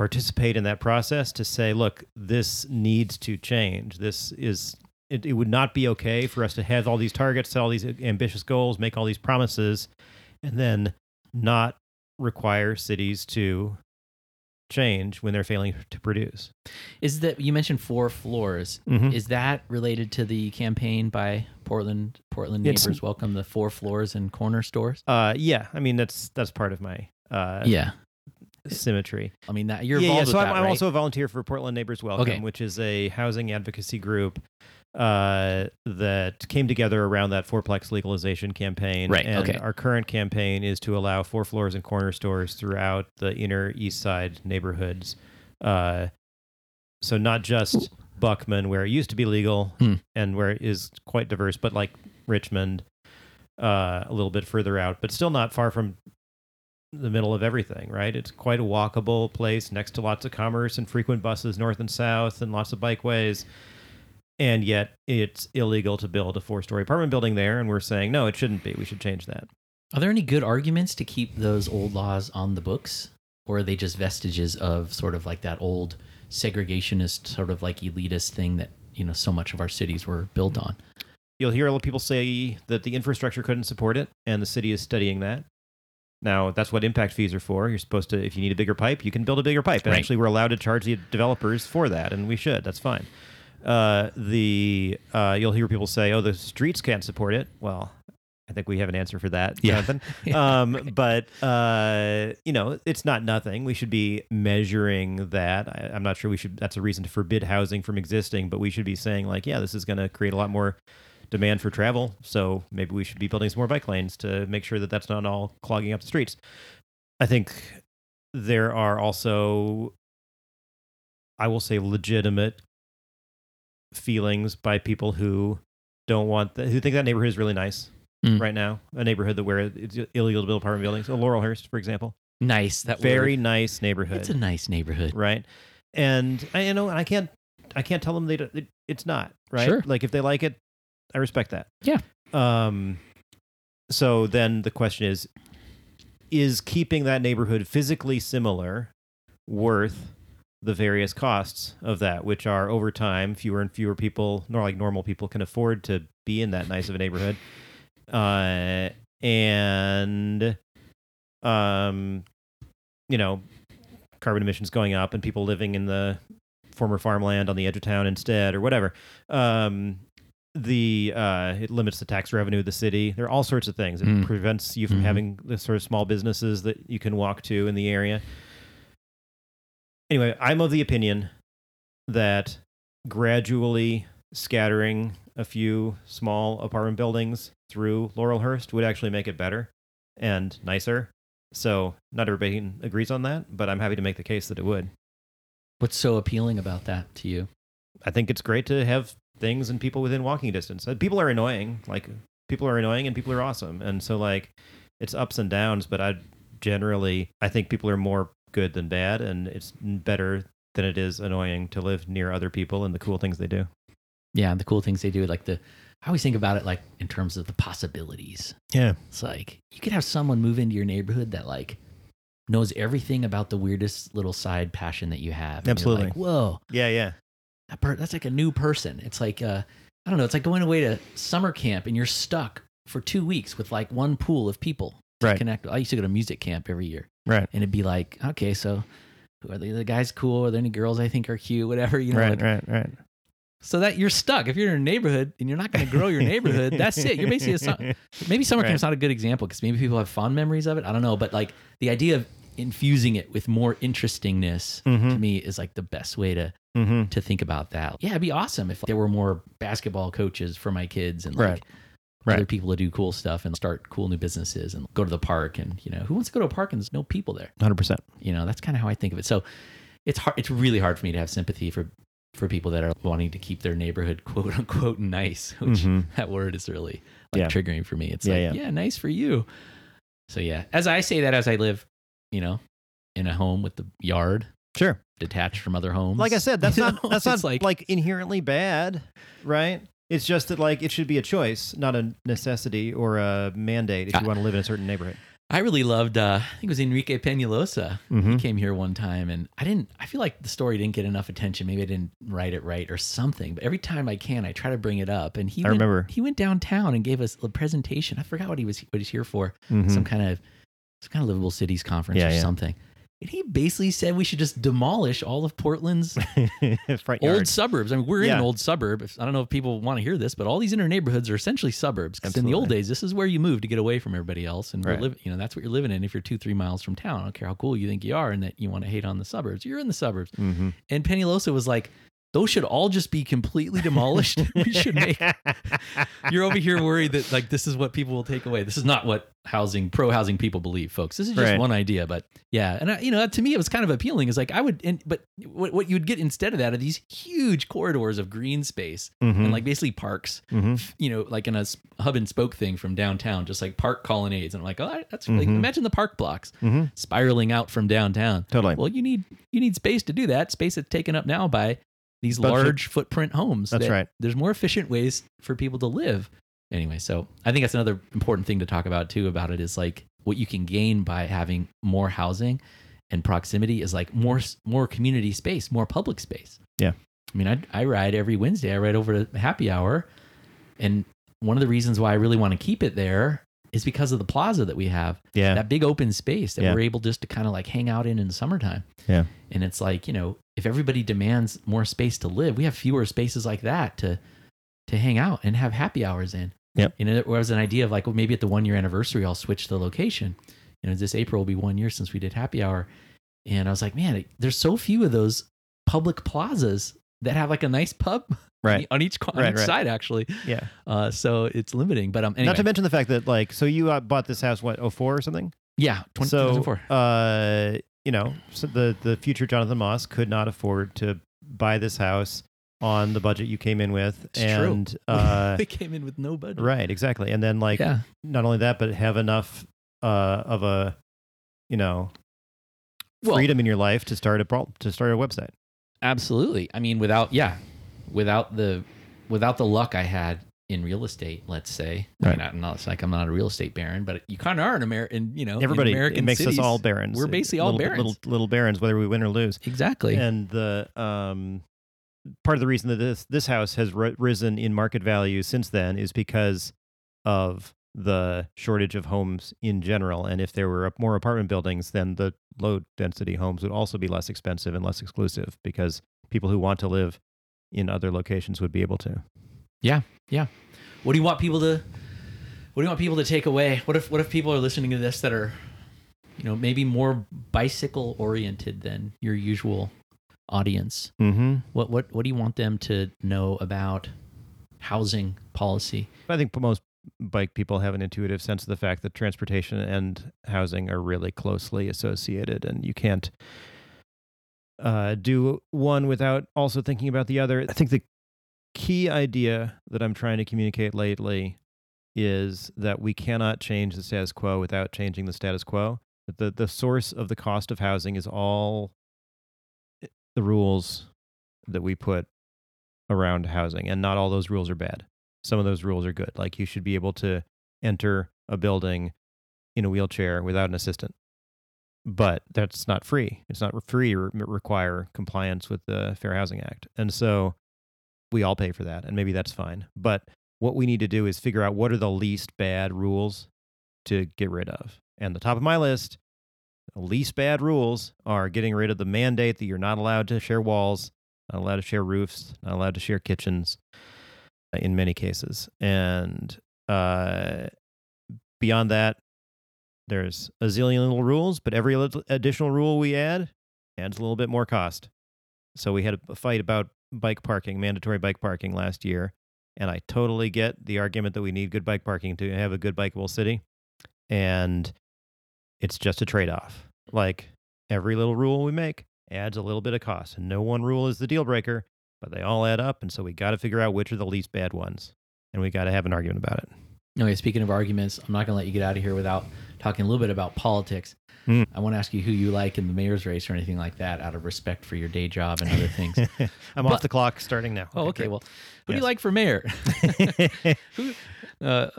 participate in that process to say, look, this needs to change. This is it, it would not be okay for us to have all these targets, set all these ambitious goals, make all these promises, and then not require cities to change when they're failing to produce. Is that you mentioned four floors? Mhm. Is that related to the campaign by Portland Portland It's- neighbors welcome the four floors and corner stores? Uh, yeah, I mean that's that's part of my uh, yeah, symmetry. I mean that you're yeah, involved yeah. So with I'm, that, I'm right? also a volunteer for Portland Neighbors Welcome, Okay. which is a housing advocacy group uh, that came together around that fourplex legalization campaign. Right, And okay. our current campaign is to allow four floors and corner stores throughout the inner east side neighborhoods. Uh, so not just Buckman, where it used to be legal Hmm. and where it is quite diverse, but like Richmond, uh, a little bit further out, but still not far from the middle of everything, right? It's quite a walkable place next to lots of commerce and frequent buses north and south and lots of bikeways. And yet it's illegal to build a four story apartment building there. And we're saying, no, it shouldn't be. We should change that. Are there any good arguments to keep those old laws on the books? Or are they just vestiges of sort of like that old segregationist, sort of like elitist thing that, you know, so much of our cities were built on? You'll hear a lot of people say that the infrastructure couldn't support it, and the city is studying that. Now, that's what impact fees are for. You're supposed to, if you need a bigger pipe, you can build a bigger pipe. And Right. actually, we're allowed to charge the developers for that, and we should. That's fine. Uh, the uh, you'll hear people say, "Oh, the streets can't support it." Well, I think we have an answer for that, Yeah. Jonathan. (laughs) um, but uh, you know, it's not nothing. We should be measuring that. I, I'm not sure we should. That's a reason to forbid housing from existing, but we should be saying like, yeah, this is going to create a lot more demand for travel. So maybe we should be building some more bike lanes to make sure that that's not all clogging up the streets. I think there are also, I will say, legitimate feelings by people who don't want that, who think that neighborhood is really nice Mm. right now. A neighborhood that where it's illegal to build apartment buildings. So Laurelhurst, for example, Nice. That very word. nice neighborhood, It's a nice neighborhood. right? And I you know I can't I can't tell them they don't, it, it's not right. Sure. Like if they like it, I respect that. Yeah. Um. So then the question is, is keeping that neighborhood physically similar worth the various costs of that, which are over time fewer and fewer people, nor like normal people, can afford to be in that nice of a neighborhood, uh, and um, you know, carbon emissions going up and people living in the former farmland on the edge of town instead, or whatever. Um, the uh, it limits the tax revenue of the city. There are all sorts of things. It Mm. prevents you from Mhm. having the sort of small businesses that you can walk to in the area. Anyway, I'm of the opinion that gradually scattering a few small apartment buildings through Laurelhurst would actually make it better and nicer. So not everybody agrees on that, but I'm happy to make the case that it would. What's so appealing about that to you? I think it's great to have things and people within walking distance. Uh, People are annoying, like people are annoying and people are awesome, and so like it's ups and downs. But I generally I think people are more good than bad, and it's better than it is annoying to live near other people and the cool things they do. Yeah, the cool things they do, like the I always think about it like in terms of the possibilities. Yeah, It's like you could have someone move into your neighborhood that like knows everything about the weirdest little side passion that you have. And Absolutely. like, Whoa, yeah, yeah, that per- that's like a new person. It's like uh, I don't know. It's like going away to summer camp and you're stuck for two weeks with like one pool of people to Right. connect. I used to go to music camp every year, right, and it'd be like, okay, so who are the, the guys cool? Are there any girls I think are cute? Whatever, you know. right, like- right, right. So that you're stuck. If you're in a neighborhood and you're not going to grow your neighborhood, that's it. You're basically a, (laughs) maybe summer Right. camp's not a good example because maybe people have fond memories of it. I don't know, but like the idea of infusing it with more interestingness to Mhm. me is like the best way to Mm-hmm. to think about that. Yeah, it'd be awesome if there were more basketball coaches for my kids and like Right. Right. other people to do cool stuff and start cool new businesses and go to the park. And you know, who wants to go to a park and there's no people there? 100%. You know, that's kind of how I think of it. So it's hard. It's really hard for me to have sympathy for for people that are wanting to keep their neighborhood (laughs) quote unquote nice, which Mhm. that word is really like Yeah. triggering for me. It's Yeah, like, yeah. yeah. nice for you. So yeah, as I say that, as I live, you know, in a home with the yard Sure. Detached from other homes. Like I said, that's not (laughs) that's not like, like inherently bad, right? It's just that like it should be a choice, not a necessity or a mandate if you want to live in a certain neighborhood. I really loved. Uh, I think it was Enrique Peñalosa. Mm-hmm. He came here one time, and I didn't. I feel like the story didn't get enough attention. Maybe I didn't write it right or something. But every time I can, I try to bring it up. And he I went, remember. he went downtown and gave us a presentation. I forgot what he was what he's here for. Mhm. Some kind of some kind of livable cities conference Yeah, or yeah. something. And he basically said we should just demolish all of Portland's (laughs) old suburbs. I mean, we're in an old suburb. I don't know if people want to hear this, but all these inner neighborhoods are essentially suburbs. Because in the old days, this is where you move to get away from everybody else, and Right. live, you know that's what you're living in. If you're two, three miles from town, I don't care how cool you think you are, and that you want to hate on the suburbs, you're in the suburbs. Mhm. And Peñalosa was like, "Those should all just be completely demolished. (laughs) we should make." (laughs) You're over here worried that like this is what people will take away. This is not what housing pro housing people believe, folks. This is just Right. one idea, but yeah, and I, you know to me it was kind of appealing. Is like I would, and, but what what you'd get instead of that are these huge corridors of green space Mhm. and like basically parks. Mhm. You know, like in a hub and spoke thing from downtown, just like park colonnades. And I'm like, oh, that's like, Mhm. imagine the park blocks Mhm. spiraling out from downtown. Totally. Well, you need you need space to do that. Space that's taken up now by these large footprint homes. That's that right. There's more efficient ways for people to live. Anyway, so I think that's another important thing to talk about too. About it is like what you can gain by having more housing and proximity is like more more community space, more public space. Yeah. I mean, I I ride every Wednesday. I ride over to Happy Hour, and one of the reasons why I really want to keep it there is because of the plaza that we have yeah. that big open space that Yeah. we're able just to kind of like hang out in in the summertime. Yeah. And it's like, you know, if everybody demands more space to live, we have fewer spaces like that to to hang out and have happy hours in. Yep. And it was an idea of like, well, maybe at the one year anniversary, I'll switch the location. You know, this April will be one year since we did happy hour. And I was like, man, there's so few of those public plazas that have like a nice pub (laughs) right. on each, on Right, each right. side, actually. Yeah. Uh, so it's limiting. But um, anyway, Not to mention the fact that like so you uh, bought this house what 04 or something? yeah, 20, so 2004. uh you know, so the the future Jonathan Maus could not afford to buy this house on the budget you came in with It's true. and (laughs) uh they came in with no budget. right, exactly. And then like yeah. not only that but have enough uh of a you know Well, freedom in your life to start a pro- to start a website. Absolutely. I mean, without yeah, without the without the luck I had in real estate, let's say. Right. I mean, I'm not, it's like I'm not a real estate baron, but you kind of are in American. You know, in Everybody American it makes cities. us all barons. We're basically all little, barons. Little little barons whether we win or lose. Exactly. And the um, part of the reason that this this house has ri- risen in market value since then is because of the shortage of homes in general. And if there were more apartment buildings, then the low density homes would also be less expensive and less exclusive because people who want to live in other locations would be able to. Yeah, yeah. What do you want people to? What do you want people to take away? What if what if people are listening to this that are, you know, maybe more bicycle oriented than your usual audience? Mm-hmm. What what what do you want them to know about housing policy? I think most bike people have an intuitive sense of the fact that transportation and housing are really closely associated, and you can't uh, do one without also thinking about the other. I think the key idea that I'm trying to communicate lately is that we cannot change the status quo without changing the status quo. The the source of the cost of housing is all the rules that we put around housing, and not all those rules are bad some of those rules are good. Like you should be able to enter a building in a wheelchair without an assistant. But that's not free. It's not free require compliance with the Fair Housing Act. And so we all pay for that, and maybe that's fine. But what we need to do is figure out what are the least bad rules to get rid of. And the top of my list, least bad rules are getting rid of the mandate that you're not allowed to share walls, not allowed to share roofs, not allowed to share kitchens in many cases. And uh, beyond that, there's a zillion little rules, but every additional rule we add adds a little bit more cost. So we had a fight about bike parking, mandatory bike parking last year. And I totally get the argument that we need good bike parking to have a good bikeable city. And it's just a trade off. Like every little rule we make adds a little bit of cost. And no one rule is the deal breaker, but they all add up. And so we got to figure out which are the least bad ones. And we got to have an argument about it. Okay, speaking of arguments, I'm not going to let you get out of here without talking a little bit about politics. Hmm. I want to ask you who you like in the mayor's race or anything like that out of respect for your day job and other things. (laughs) I'm But- off the clock starting now. oh, okay. great. Well, who do you like for mayor? (laughs) (laughs) who, uh,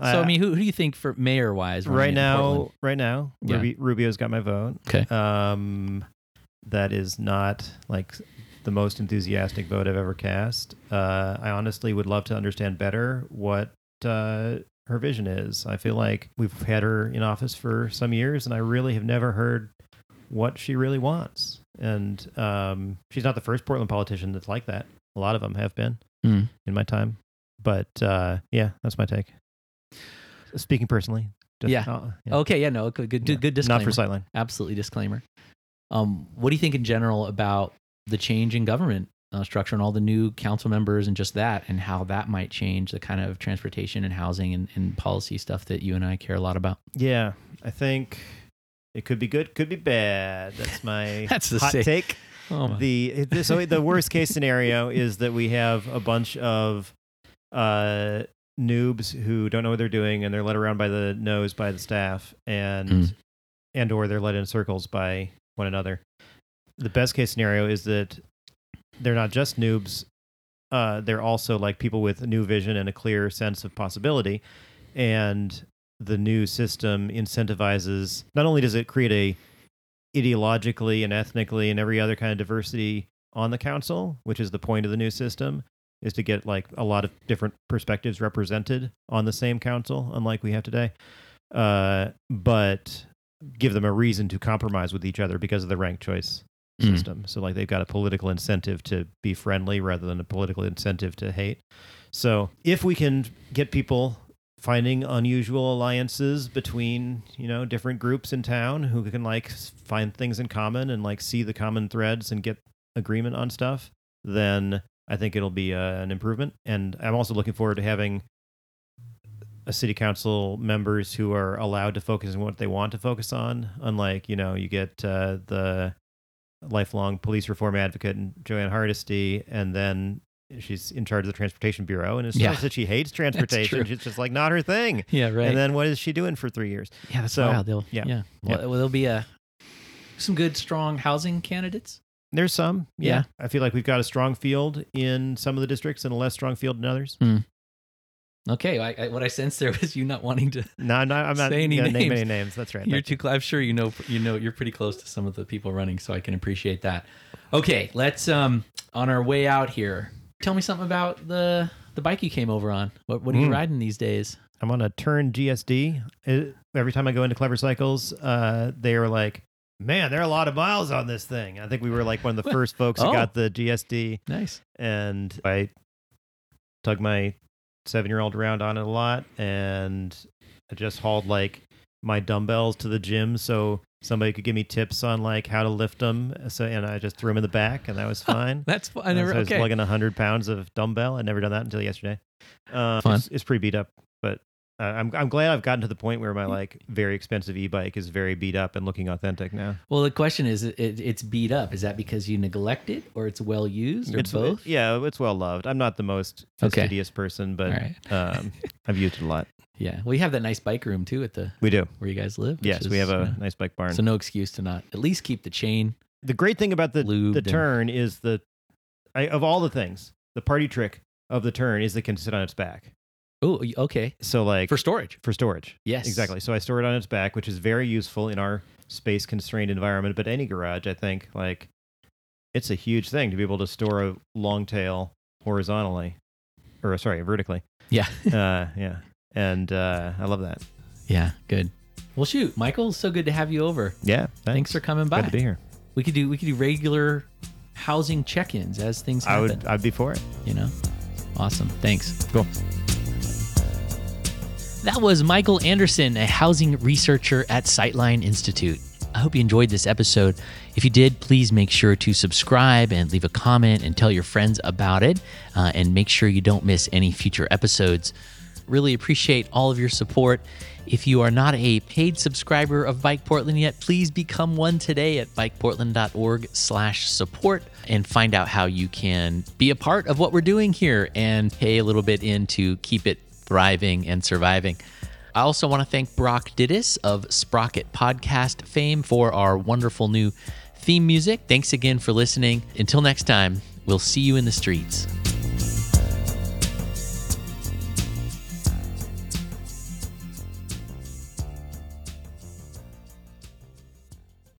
so, I mean, who, who do you think for mayor wise? right now, right now, Yeah. Ruby, Rubio's got my vote. Okay. Um, that is not like the most enthusiastic vote I've ever cast. Uh, I honestly would love to understand better what uh, her vision is. I feel like we've had her in office for some years, and I really have never heard what she really wants. And um, she's not the first Portland politician that's like that. A lot of them have been Hmm. in my time. But uh, yeah, that's my take. Speaking personally. just- Yeah. uh, Okay, yeah, no, good, good, Yeah. good disclaimer. Not for Sightline. Absolutely disclaimer. Um, what do you think in general about the change in government uh, structure and all the new council members and just that, and how that might change the kind of transportation and housing and, and policy stuff that you and I care a lot about? Yeah, I think it could be good, could be bad. That's my (laughs) That's the hot take. (laughs) Oh, my. The so the worst case (laughs) scenario is that we have a bunch of uh, noobs who don't know what they're doing and they're led around by the nose by the staff and Mm. and or they're led in circles by one another. The best case scenario is that they're not just noobs. Uh, they're also like people with a new vision and a clear sense of possibility. And the new system incentivizes not only does it create a ideologically and ethnically and every other kind of diversity on the council, which is the point of the new system, is to get like a lot of different perspectives represented on the same council, unlike we have today. Uh, but give them a reason to compromise with each other because of the ranked choice Mm. system. So like they've got a political incentive to be friendly rather than a political incentive to hate. So if we can get people finding unusual alliances between you know different groups in town who can like find things in common and like see the common threads and get agreement on stuff then i think it'll be uh, an improvement and i'm also looking forward to having a city council members who are allowed to focus on what they want to focus on unlike you know you get uh, the lifelong police reform advocate and Jo Ann Hardesty and then she's in charge of the transportation bureau and it's Yeah. not that she hates (laughs) transportation it's just like not her thing yeah, right. and then what is she doing for three years yeah, that's so, wild. They'll, yeah, yeah, yeah. Well, well, there'll be a some good, strong housing candidates. There's some yeah. Yeah. i feel like we've got a strong field in some of the districts and a less strong field in others Okay, I, I, what I sensed there was you not wanting to. no i'm not i'm not Say any gonna name names. any names that's right You're too. cl- I'm sure you know. You know. You're pretty close to some of the people running, so I can appreciate that. Okay, let's um on our way out here. Tell me something about the the bike you came over on. What what are you Mm. riding these days? i'm on a Tern GSD It- every time i go into clever cycles uh they are like man there are a lot of miles on this thing i think we were like one of the first folks who Oh. got the GSD Nice. and I tug my seven year old around on it a lot, and I just hauled like my dumbbells to the gym so somebody could give me tips on like how to lift them. So and I just threw them in the back, and that was (laughs) fine. That's fun. I never. so I was okay. lugging hundred pounds of dumbbell. I'd never done that until yesterday. Uh, Fun. It's, it's pretty beat up. Uh, I'm I'm glad I've gotten to the point where my like very expensive e-bike is very beat up and looking authentic now. well, the question is, it, it's beat up. Is that because you neglect it, or it's well used, or it's both? yeah, it's well loved. I'm not the most Okay. fastidious person, but right. um, (laughs) I've used it a lot. Yeah. Well, you have that nice bike room too at the We do. where you guys live. Yes, we have a uh, nice bike barn. So no excuse to not at least keep the chain. the great thing about the the and- Tern is the I, of all the things, the party trick of the Tern is it can sit on its back. Oh, okay. So like For storage. for, storage. Yes. Exactly. So I store it on its back, which is very useful in our space constrained environment. But any garage, I think, like it's a huge thing to be able to store a long tail horizontally, or sorry, vertically. Yeah. (laughs) uh, yeah, and uh, I love that. yeah. Good. Well, shoot, Michael, so good to have you over. Yeah, Thanks for coming by. Glad to be here. We could do we could do regular housing check-ins as things happen. I would. I'd be for it. you know, awesome. Thanks. Cool. That was Michael Andersen, a housing researcher at Sightline Institute. I hope you enjoyed this episode. If you did, please make sure to subscribe and leave a comment and tell your friends about it. Uh, and make sure you don't miss any future episodes. Really appreciate all of your support. If you are not a paid subscriber of Bike Portland yet, please become one today at bikeportland.org slash support and find out how you can be a part of what we're doing here and pay a little bit in to keep it thriving and surviving. I also want to thank Brock Didis of Sprocket Podcast fame for our wonderful new theme music. Thanks again for listening. Until next time, we'll see you in the streets.